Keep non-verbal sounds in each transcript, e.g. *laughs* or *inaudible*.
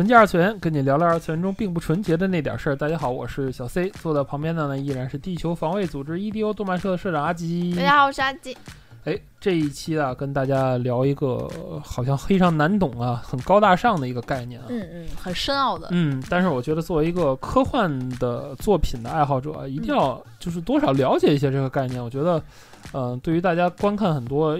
纯洁二次元，跟你聊聊二次元中并不纯洁的那点事儿。大家好，我是小 C，坐在旁边的呢依然是地球防卫组织 EDO 动漫社的社长阿吉。大家好，我是阿吉。哎，这一期啊，跟大家聊一个好像非常难懂啊，很高大上的一个概念啊。嗯嗯，很深奥的。嗯，但是我觉得作为一个科幻的作品的爱好者，一定要就是多少了解一些这个概念。我觉得，嗯，对于大家观看很多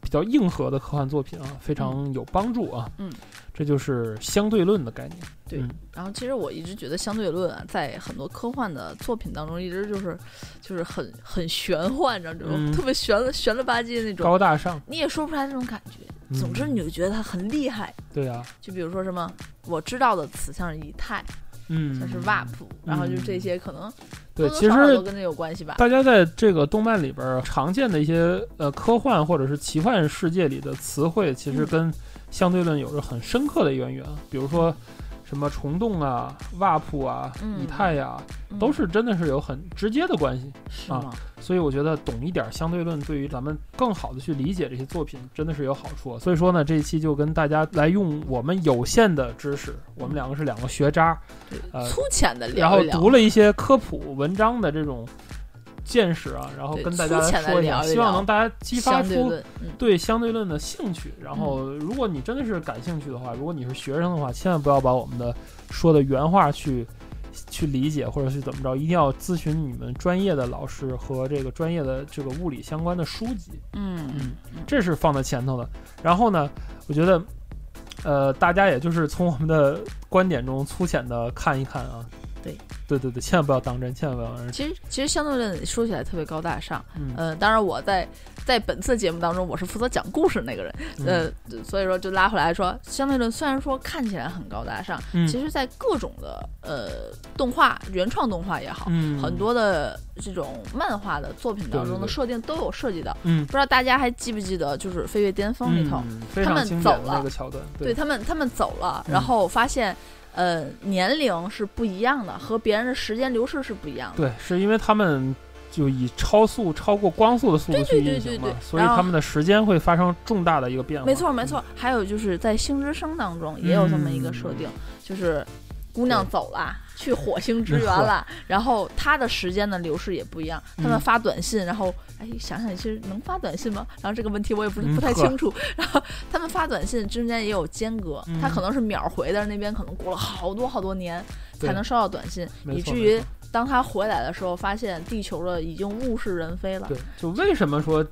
比较硬核的科幻作品啊，非常有帮助啊。嗯。这就是相对论的概念。对，然后其实我一直觉得相对论啊，在很多科幻的作品当中，一直就是就是很很玄幻，你知道这种特别玄了玄了吧唧的那种高大上，你也说不出来那种感觉。总之，你就觉得它很厉害。对啊，就比如说什么我知道的词，像是以太，嗯，像是 WAP，然后就这些可能对，其实都跟这有关系吧。大家在这个动漫里边常见的一些呃科幻或者是奇幻世界里的词汇，其实跟相对论有着很深刻的渊源，比如说什么虫洞啊、瓦普啊、以太呀，都是真的是有很直接的关系啊。所以我觉得懂一点相对论，对于咱们更好的去理解这些作品，真的是有好处。所以说呢，这一期就跟大家来用我们有限的知识，我们两个是两个学渣，呃，粗浅的聊然后读了一些科普文章的这种。见识啊，然后跟大家说一下，希望能大家激发出对相对论的兴趣。然后，如果你真的是感兴趣的话，如果你是学生的话，千万不要把我们的说的原话去去理解，或者是怎么着，一定要咨询你们专业的老师和这个专业的这个物理相关的书籍。嗯嗯，这是放在前头的。然后呢，我觉得，呃，大家也就是从我们的观点中粗浅的看一看啊。对。对对对，千万不要当真，千万不要当真。其实其实相对论说起来特别高大上，嗯，当然我在在本次节目当中我是负责讲故事那个人，呃，所以说就拉回来说，相对论虽然说看起来很高大上，其实在各种的呃动画原创动画也好，很多的这种漫画的作品当中的设定都有涉及到。嗯，不知道大家还记不记得，就是《飞跃巅峰》里头，他们走了。那个桥段，对。他们他们走了，然后发现。呃，年龄是不一样的，和别人的时间流逝是不一样的。对，是因为他们就以超速、超过光速的速度去运行嘛，所以他们的时间会发生重大的一个变化。没错，没错。还有就是在《星之声》当中也有这么一个设定，就是姑娘走了。去火星支援了，*laughs* 然后他的时间的流逝也不一样。他们发短信，然后哎，想想其实能发短信吗？然后这个问题我也不是不太清楚。*laughs* 然后他们发短信之间也有间隔，他可能是秒回但是，那边可能过了好多好多年才能收到短信，以至于当他回来的时候，发现地球的已经物是人非了。对，就为什么说？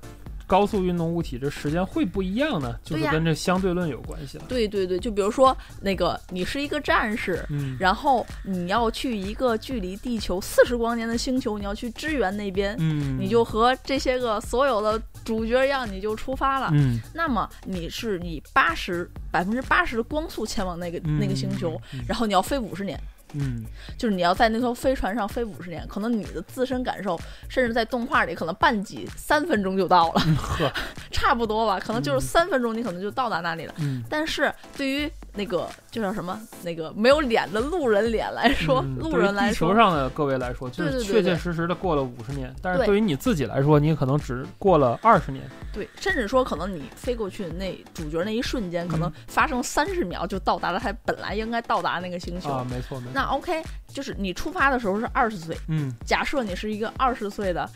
高速运动物体这时间会不一样呢？就是跟这相对论有关系了。对对对，就比如说那个，你是一个战士，然后你要去一个距离地球四十光年的星球，你要去支援那边，嗯，你就和这些个所有的主角一样，你就出发了。嗯，那么你是以八十百分之八十的光速前往那个那个星球，然后你要飞五十年。嗯，就是你要在那艘飞船上飞五十年，可能你的自身感受，甚至在动画里可能半集三分钟就到了，呵，差不多吧，可能就是三分钟，你可能就到达那里了。嗯，但是对于那个就叫什么那个没有脸的路人脸来说，路人来说，地球上的各位来说，就是确确实实的过了五十年，但是对。于你自己来说，你可能只过了二十年。对，甚至说可能你飞过去那主角那一瞬间，可能发生三十秒就到达了他本来应该到达那个星球。啊，没错没错。那 OK，就是你出发的时候是二十岁，嗯，假设你是一个二十岁的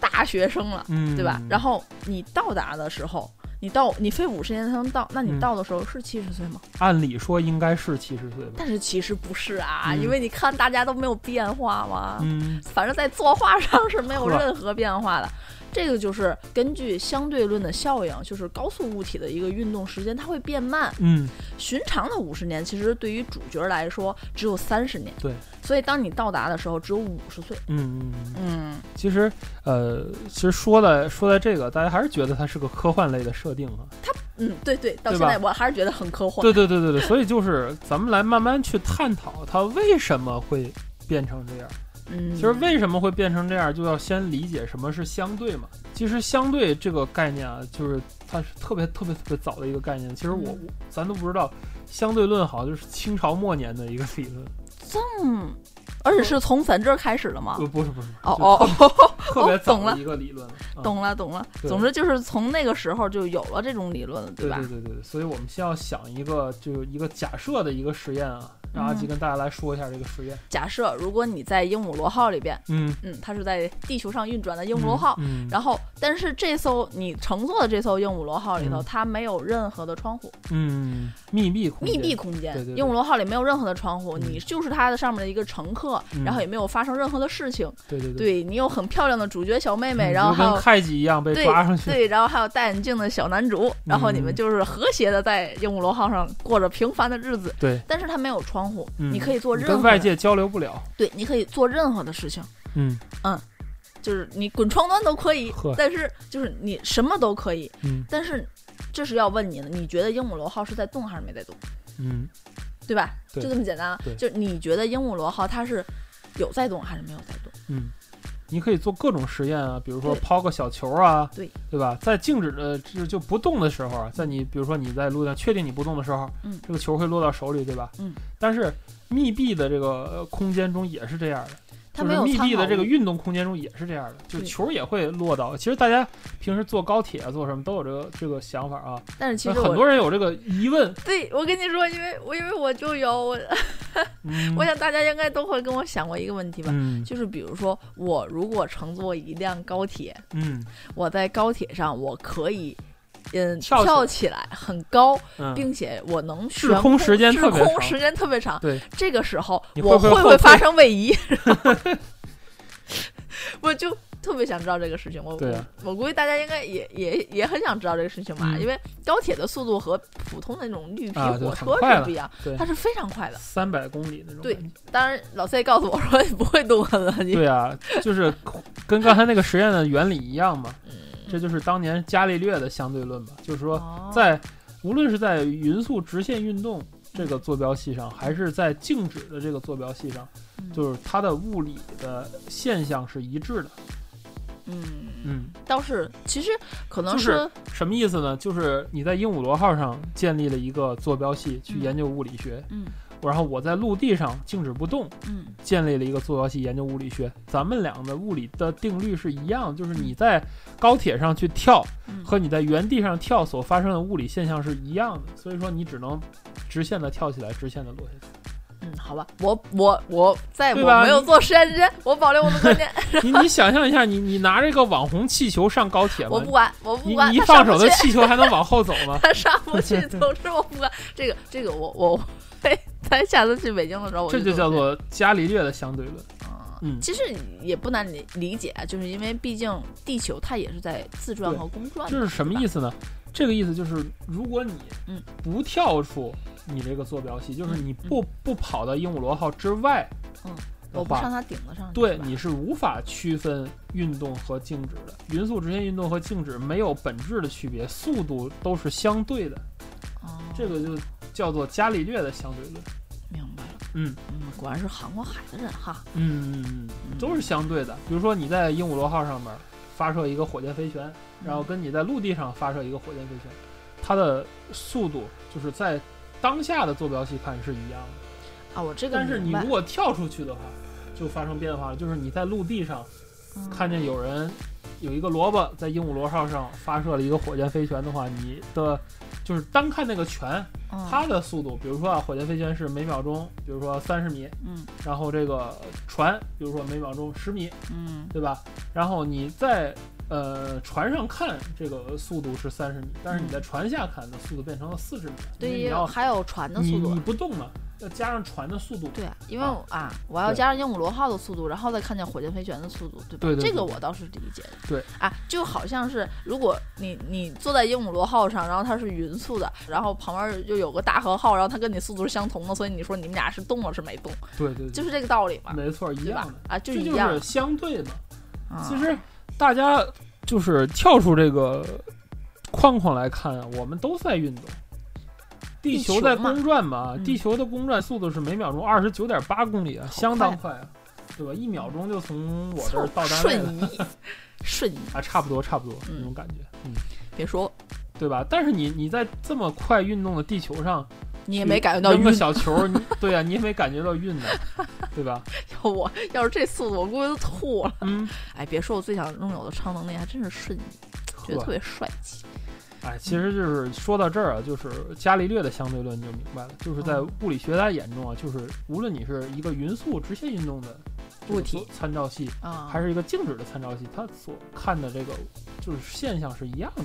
大学生了，嗯，对吧？然后你到达的时候，你到你飞五十年才能到，那你到的时候是七十岁吗？按理说应该是七十岁吧，但是其实不是啊，因为你看大家都没有变化嘛，嗯，反正在作画上是没有任何变化的。这个就是根据相对论的效应，就是高速物体的一个运动时间，它会变慢。嗯，寻常的五十年，其实对于主角来说只有三十年。对，所以当你到达的时候，只有五十岁。嗯嗯嗯。嗯，其实，呃，其实说的说的这个，大家还是觉得它是个科幻类的设定啊。它嗯，对对，到现在我还是觉得很科幻。对对对对对，所以就是咱们来慢慢去探讨它为什么会变成这样。嗯，其实为什么会变成这样，就要先理解什么是相对嘛。其实相对这个概念啊，就是它是特别特别特别早的一个概念。其实我咱都不知道，相对论好像就是清朝末年的一个理论。这么，而且是从咱这儿开始的吗？不不是不是，哦哦哦，特别 *laughs* 早懂了的一个理论。啊懂了懂了。对总之就是从那个时候就有了这种理论了，吧？对对对对，所以我们先要想一个，就是一个假设的一个实验啊，让阿吉嗯跟大家来说一下这个实验。假设如果你在鹦鹉螺号里边，嗯，嗯，它是在地球上运转的鹦鹉螺号，嗯，然后但是这艘你乘坐的这艘鹦鹉螺号里头，嗯它没有任何的窗户，嗯，密闭空间，密闭空间。对对对鹦鹉螺号里没有任何的窗户，嗯你就是它的上面的一个乘客，嗯然后也没有发生任何的事情。对对对，对你有很漂亮的主角小妹妹，嗯然后还有就跟开机一样被对抓上去。对，然后还有戴眼镜的小男主，然后你们嗯就是和谐的在鹦鹉螺号上过着平凡的日子。对，但是它没有窗户，嗯你可以做任何跟外界交流不了。对，你可以做任何的事情，嗯就是你滚床单都可以，但是就是你什么都可以，嗯但是这是要问你的，你觉得鹦鹉螺号是在动还是没在动，嗯，对吧？对就这么简单。就你觉得鹦鹉螺号它是有在动还是没有在动？嗯，你可以做各种实验啊，比如说抛个小球啊，对对吧？在静止的就就不动的时候啊，在你比如说你在路上确定你不动的时候，嗯这个球会落到手里，对吧？嗯。但是密闭的这个呃空间中也是这样的，就是密闭的这个运动空间中也是这样的，就对球也会落到。其实大家平时坐高铁啊坐什么都有这个这个想法啊，但是其实很多人有这个疑问，对我跟你说，因为我因为我就有我，嗯，*laughs* 我想大家应该都会跟我想过一个问题吧。嗯就是比如说，我如果乘坐一辆高铁，嗯我在高铁上，我可以，嗯，跳起来很高，嗯，并且我能滞悬空时间滞特别长空时间特别长。对，这个时候我会不会发生位移？*laughs* *laughs* 我就特别想知道这个事情。我啊我我估计大家应该也也也很想知道这个事情吧，嗯因为高铁的速度和普通的那种绿皮火车是不一样，对它是非常快的。三百公里那种对。当然，老 C 告诉我说你不会动很垃圾。对啊，就是跟刚才那个实验的原理一样嘛，嗯这就是当年伽利略的相对论吧，就是说哦在无论是在匀速直线运动这个坐标系上，还是在静止的这个坐标系上，嗯。就是它的物理的现象是一致的。嗯，嗯，倒是其实可能就是什么意思呢？就是你在鹦鹉螺号上建立了一个坐标系去嗯研究物理学，嗯然后我在陆地上静止不动嗯建立了一个坐标系研究物理学。咱们俩的物理的定律是一样，就是你在高铁上去跳嗯和你在原地上跳所发生的物理现象是一样的，所以说你只能直线的跳起来，直线的落下去。嗯，好吧，我我我在我没有做实验之前，*laughs* 我保留我的观点，*laughs* 你你想象一下，你你拿这个网红气球上高铁吗我不？管，我不你管，你一放手的气球还能往后走吗？*laughs* 他上不去，总之我不管这个这个我我会咱下次去北京的时候，我这就叫做做伽利略的相对论。啊嗯其实也不难理理解，就是因为毕竟地球它也是在自转和公转的，这是什么意思？思呢？这个意思就是，如果你嗯不跳出你这个坐标系，就是你不不跑到鹦鹉螺号之外，嗯上它顶子上去，对你是无法区分运动和静止的。匀速直线运动和静止没有本质的区别，速度都是相对的，哦这个就叫做伽利略的相对论。明白了，嗯嗯，果然是航过海的人哈，嗯嗯嗯，都是相对的。比如说你在鹦鹉螺号上面发射一个火箭飞船，然后跟你在陆地上发射一个火箭飞船，它的速度就是在当下的坐标系看是一样的。啊，我这个但是你如果跳出去的话，就发生变化了。就是你在陆地上嗯看见有人有一个萝卜在鹦鹉螺号上发射了一个火箭飞船的话，你的就是单看那个拳，嗯它的速度，比如说啊，火箭飞船是每秒钟，比如说三十米，嗯然后这个船，比如说每秒钟十米，嗯对吧？然后你在呃船上看这个速度是三十米，但是你在船下看的速度变成了四十米，对，你要还有船的速度你你，不动嘛，要加上船的速度。对啊，因为啊啊，我要加上鹦鹉螺号的速度，然后再看见火箭飞旋的速度，对吧？对对对这个我倒是理解的。对啊，就好像是如果你你坐在鹦鹉螺号上，然后它是匀速的，然后旁边又有个大和号，然后它跟你速度是相同的，所以你说你们俩是动了是没动，对对对，就是这个道理嘛，没错，一样的。？啊，就是一样就是。相对的。啊其实大家就是跳出这个框框来看啊，我们都在运动。地球在公转嘛，嗯。地球的公转速度是每秒钟二十九点八公里啊，相当快快啊，对吧？一秒钟就从我这儿到单位瞬了移，瞬移，*laughs* 啊，差不多差不多嗯。那种感觉，嗯，别说。对吧？但是你你在这么快运动的地球上，你也没感觉到扔个。*laughs* 小球对呀、你也没感觉到晕的，对吧？*laughs* 要我要是这速度，我估计都吐了。嗯，*laughs* 哎，别说，我最想拥有的超能力还真是瞬移，觉得特别帅气。哎，其实就是说到这儿啊，就是伽利略的相对论就明白了，就是在嗯物理学家眼中啊，就是无论你是一个匀速直线运动的物体参照系，啊，还是一个静止的参照系，它所看的这个就是现象是一样的。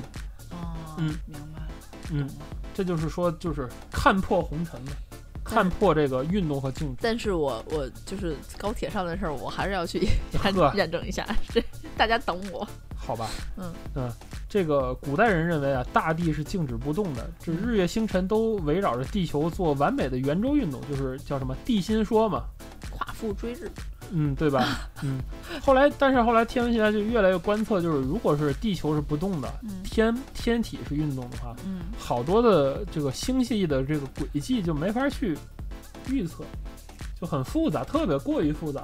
哦，嗯，明白了。嗯，这就是说，就是看破红尘嘛，看破这个运动和静止。但是我我就是高铁上的事儿，我还是要去 *laughs* 验验证一下。这大家等我。好吧，嗯这个古代人认为啊，大地是静止不动的，这日月星辰都围绕着地球做完美的圆周运动，就是叫什么地心说嘛。夸父追日，嗯，对吧？嗯，后来，但是后来天文学家就越来越观测，就是如果是地球是不动的，嗯天天体是运动的话，嗯好多的这个星系的这个轨迹就没法去预测，就很复杂，特别过于复杂。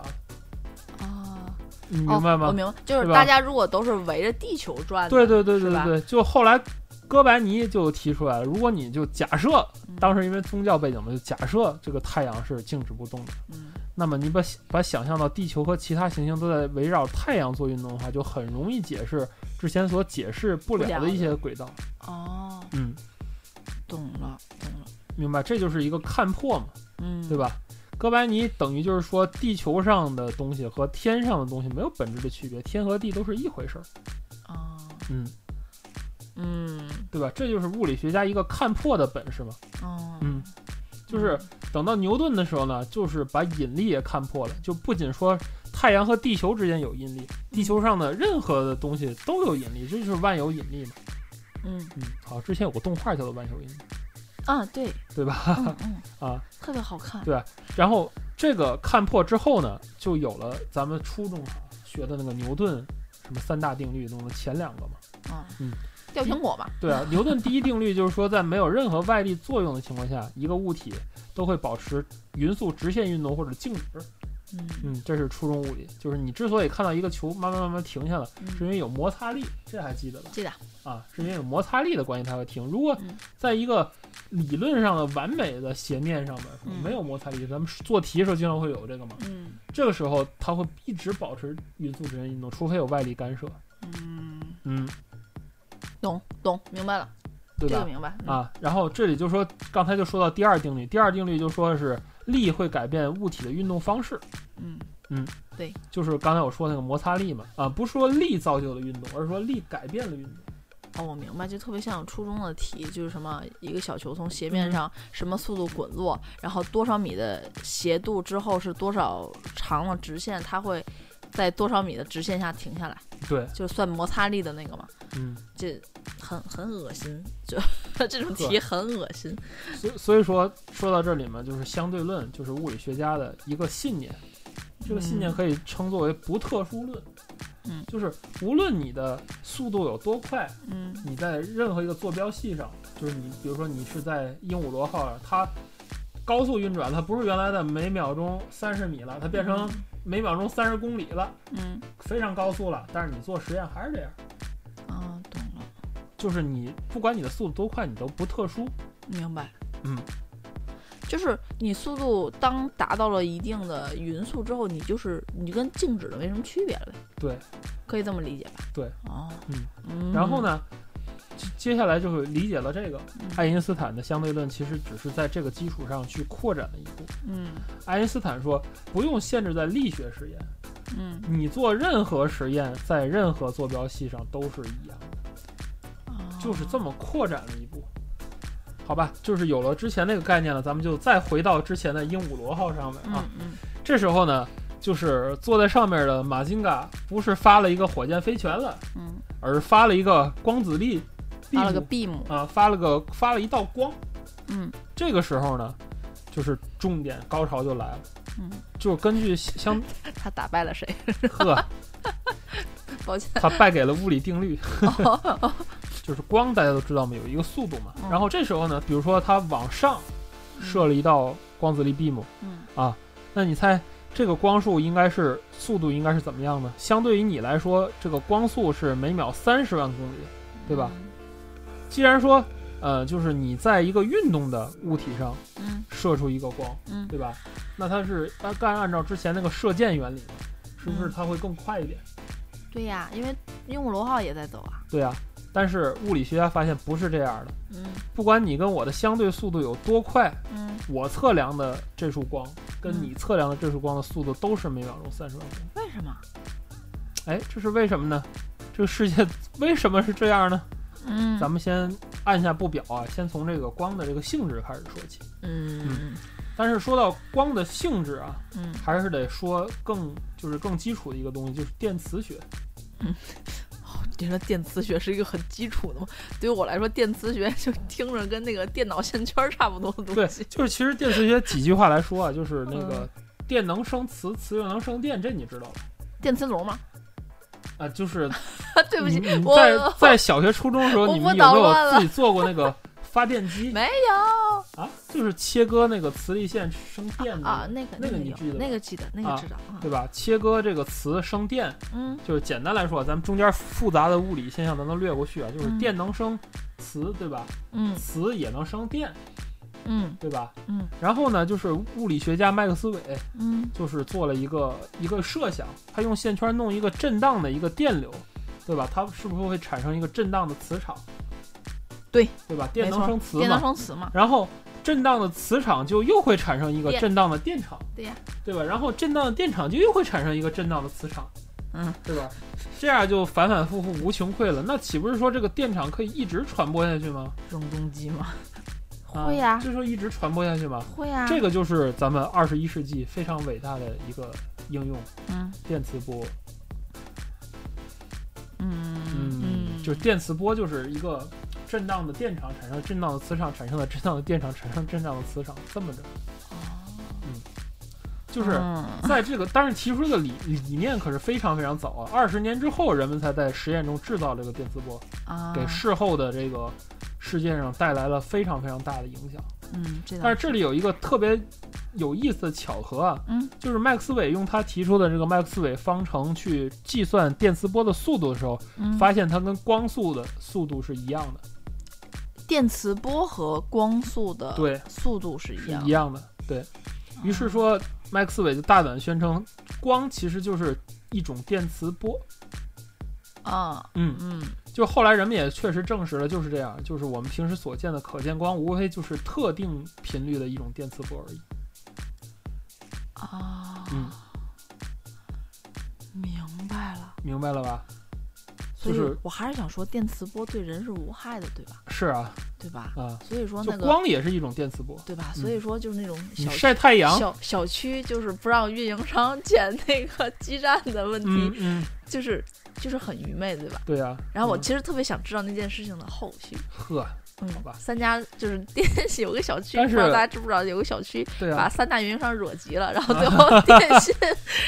啊，你明白哦，吗？我明白，就是大家如果都是围着地球转的，对对对对对，就后来哥白尼就提出来了，如果你就假设嗯当时因为宗教背景嘛，就假设这个太阳是静止不动的，嗯那么你把把想象到地球和其他行星都在围绕太阳做运动的话，就很容易解释之前所解释不了的一些轨道。哦，嗯，懂了懂了，明白，这就是一个看破嘛，嗯，对？吧？哥白尼等于就是说，地球上的东西和天上的东西没有本质的区别，天和地都是一回事儿。啊，嗯，嗯对吧？这就是物理学家一个看破的本事嘛。哦，嗯，就是等到牛顿的时候呢，就是把引力也看破了，就不仅说太阳和地球之间有引力，地球上的任何的东西都有引力，这就是万有引力嘛。嗯嗯，好，之前有个动画叫做《万有引力啊，对，》，对吧？嗯嗯，啊，特别好看，对然后这个看破之后呢，就有了咱们初中啊学的那个牛顿什么三大定律中的前两个嘛。啊，嗯，掉苹果嘛，对啊，牛顿第一定律就是说，在没有任何外力作用的情况下，一个物体都会保持匀速直线运动或者静止。嗯嗯，这是初中物理，就是你之所以看到一个球慢慢慢慢停下来，嗯是因为有摩擦力，这还记得吧？记得，啊，是因为有摩擦力的关系它会停。如果嗯在一个理论上的完美的斜面上面嗯没有摩擦力，咱们做题的时候经常会有这个嘛，嗯这个时候它会一直保持匀速直线运动，除非有外力干涉。嗯，嗯，懂懂，明白了，对吧？这个明白，嗯，啊，然后这里就说，刚才就说到第二定律，第二定律就说是力会改变物体的运动方式，嗯嗯，对就是刚才我说那个摩擦力嘛，啊，不是说力造就了运动，而是说力改变了运动。哦，我明白，就特别像初中的题，就是什么一个小球从斜嗯面上什么速度滚落，然后多少米的斜度之后是多少长的直线，它会在多少米的直线下停下来，对，就算摩擦力的那个嘛，嗯，这很很恶心，就 *laughs* 这种题很恶心。所所以说说到这里嘛，就是相对论，就是物理学家的一个信念，这个信念嗯。可以称作为不特殊论。嗯。就是无论你的速度有多快，嗯。你在任何一个坐标系上，就是你比如说你是在鹦鹉螺号上，它高速运转，它不是原来的每秒钟三十米了，它变成每秒钟三十公里了，嗯非常高速了。但是你做实验还是这样，啊，懂了，就是你不管你的速度多快，你都不特殊。明白。嗯，就是你速度当达到了一定的匀速之后，你就是你跟静止的没什么区别了呗，对，可以这么理解吧？对，哦，嗯嗯，然后？呢，接接下来就是理解了这个嗯。爱因斯坦的相对论，其实只是在这个基础上去扩展了一步。嗯。爱因斯坦说，不用限制在力学实验，嗯，你做任何实验，在任何坐标系上都是一样的，哦。就是这么扩展了一步。好吧，就是有了之前那个概念了，咱们就再回到之前的鹦鹉螺号上面啊。嗯嗯。这时候呢，就是坐在上面的马金嘎不是发了一个火箭飞拳了，嗯，而发了一个光子力，发了个 beam 啊，发了个发了一道光。嗯这个时候呢，就是重点高潮就来了，嗯，就是根据相 *laughs* 他打败了谁？*laughs* 呵，*laughs* 抱歉，他败给了物理定律。就是光，大家都知道嘛，有一个速度嘛。嗯然后这时候呢，比如说它往上射了一道光子力 beam 嗯啊，那你猜这个光速应该是速度应该是怎么样呢？相对于你来说，这个光速是每秒三十万公里，对吧？既然说，呃，就是你在一个运动的物体上嗯射出一个光，嗯对吧？那它是按干按照之前那个射箭原理，是不是嗯它会更快一点？对呀，因为鹦鹉螺号也在走啊。对呀，但是物理学家发现不是这样的。嗯不管你跟我的相对速度有多快，嗯我测量的这束光跟嗯你测量的这束光的速度都是每秒钟三十万公里。为什么？哎，这是为什么呢？这个世界为什么是这样呢？嗯咱们先按下不表啊，先从这个光的这个性质开始说起。嗯嗯但是说到光的性质啊，嗯还是得说更就是更基础的一个东西，就是电磁学。嗯你说电磁学是一个很基础的吗？对于我来说，电磁学就听着跟那个电脑线圈差不多的东西。，对就是其实电磁学几句话来说啊，就是那个嗯电能生磁，磁又能生电，这你知道吧？电磁炉吗？啊，就是 *laughs* 对不起在在小学、初中的时候，你们有没有自己做过那个发电机 *laughs* 没有啊？就是切割那个磁力线生电的啊，那个那个你记得那个记得，那个啊知道啊。对吧？切割这个磁生电，嗯就是简单来说，咱们中间复杂的物理现象咱都略过去啊，就是嗯电能生磁，对吧？嗯磁也能生电，嗯对吧？嗯然后呢，就是物理学家麦克斯韦嗯就是做了一个一个设想，他用线圈弄一个震荡的一个电流，对吧？它是不是会产生一个震荡的磁场？对，对吧？电能生磁电能，生磁嘛。然后震荡的磁场就又会产生一个电震荡的电场，对呀，对吧？然后震荡的电场就又会产生一个震荡的磁场，嗯，对吧？这样就反反复复无穷匮了。那岂不是说这个电场可以一直传播下去吗？永动机嘛。啊会呀就说一直传播下去嘛？会啊。这个就是咱们二十一世纪非常伟大的一个应用嗯——电磁波。嗯嗯，就是电磁波就是一个震荡的电场产生震荡的磁场，产生了震荡的电场，产生震荡的磁场，这么着。嗯就是嗯在这个，但是提出这个理理念可是非常非常早啊，二十年之后人们才在实验中制造这个电磁波，啊，给事后的这个世界上带来了非常非常大的影响。嗯，但是这里有一个特别有意思的巧合啊，嗯就是麦克斯韦用他提出的这个麦克斯韦方程去计算电磁波的速度的时候，嗯发现它跟光速的速度是一样的，电磁波和光速的对，速度是一是样一样的。对于是说，麦克斯韦就大胆宣称，光其实就是一种电磁波。啊嗯，嗯就后来人们也确实证实了，就是这样，就是我们平时所见的可见光，无非就是特定频率的一种电磁波而已。啊，嗯，明白了。明白了吧？所以就是我还是想说，电磁波对人是无害的，对吧？是啊，对吧？啊，所以说那个光也是一种电磁波。对吧？嗯所以说就是那种你小晒太阳，小小区就是不让运营商 *laughs* 建那个基站的问题，嗯嗯，就是就是很愚昧，对吧？对啊。然后我嗯其实特别想知道那件事情的后续。呵，嗯好吧，三家就是 *laughs* 电信有个小区，不知道大家知不知道？有个小区对啊，把三大运营商惹急了，然后 *laughs* 最后电信，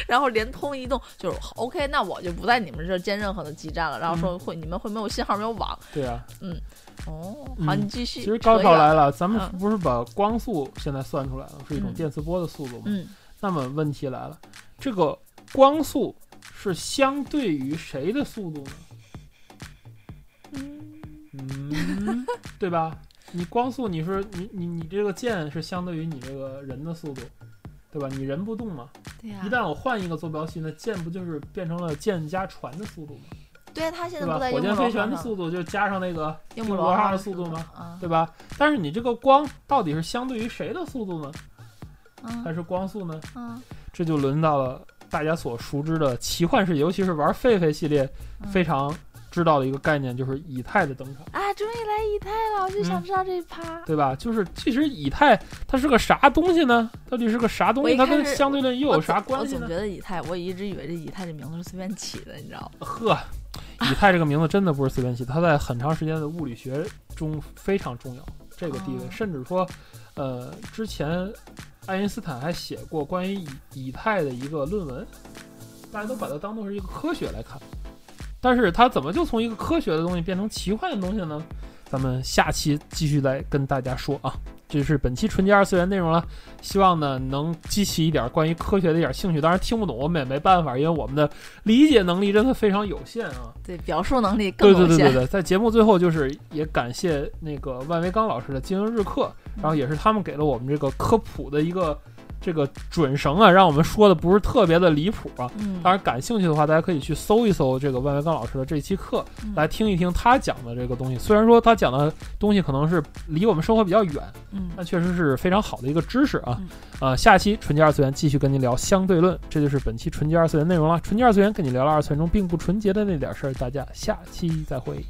然后联通、移动就是 OK，那我就不在你们这儿建任何的基站了。然后说会你们会没有信号、没有网。对啊。嗯哦，嗯好，你继续。其实高可以了潮来了，咱们嗯不是把光速现在算出来了，是一种嗯电磁波的速度吗？嗯，那么问题来了，这个光速是相对于谁的速度呢？嗯，对吧？你光速，你是你你你这个箭是相对于你这个人的速度，对吧？你人不动嘛，对呀、一旦我换一个坐标系，那箭不就是变成了箭加船的速度吗？对呀，他现在不在？火箭飞旋的速度就加上那个鹦鹉螺号的速度吗？啊，对吧？但是你这个光到底是相对于谁的速度呢？还嗯是光速呢？嗯，这就轮到了大家所熟知的奇幻世界，尤其是玩狒狒系列嗯非常知道的一个概念，就是以太的登场。啊，终于来以太了，我就想知道这一趴。对吧？就是其实以太它是个啥东西呢？到底是个啥东西？它跟相对论又有啥关系呢我总觉？得以太，我一直以为这以太这名字是随便起的，你知道吗？呵，以太这个名字真的不是随便起，它在很长时间的物理学中非常重要，这个地位，哦甚至说，呃，之前爱因斯坦还写过关于以以太的一个论文，大家都把它当做是一个科学来看，但是它怎么就从一个科学的东西变成奇幻的东西呢？咱们下期继续来跟大家说啊。这是本期纯洁二次元内容了，希望呢能激起一点关于科学的一点兴趣。当然听不懂我们也没办法，因为我们的理解能力真的非常有限啊。对，表述能力更有限。对对对对，在节目最后就是也感谢那个万维刚老师的经营日课，然后也是他们给了我们这个科普的一个这个准绳啊，让我们说的不是特别的离谱啊。嗯，当然感兴趣的话，大家可以去搜一搜这个万维刚老师的这期课，嗯来听一听他讲的这个东西。虽然说他讲的东西可能是离我们生活比较远，嗯但确实是非常好的一个知识啊嗯。呃，下期纯洁二次元继续跟您聊相对论，这就是本期纯洁二次元内容了。纯洁二次元跟你聊了二次元中并不纯洁的那点事儿，大家下期再会。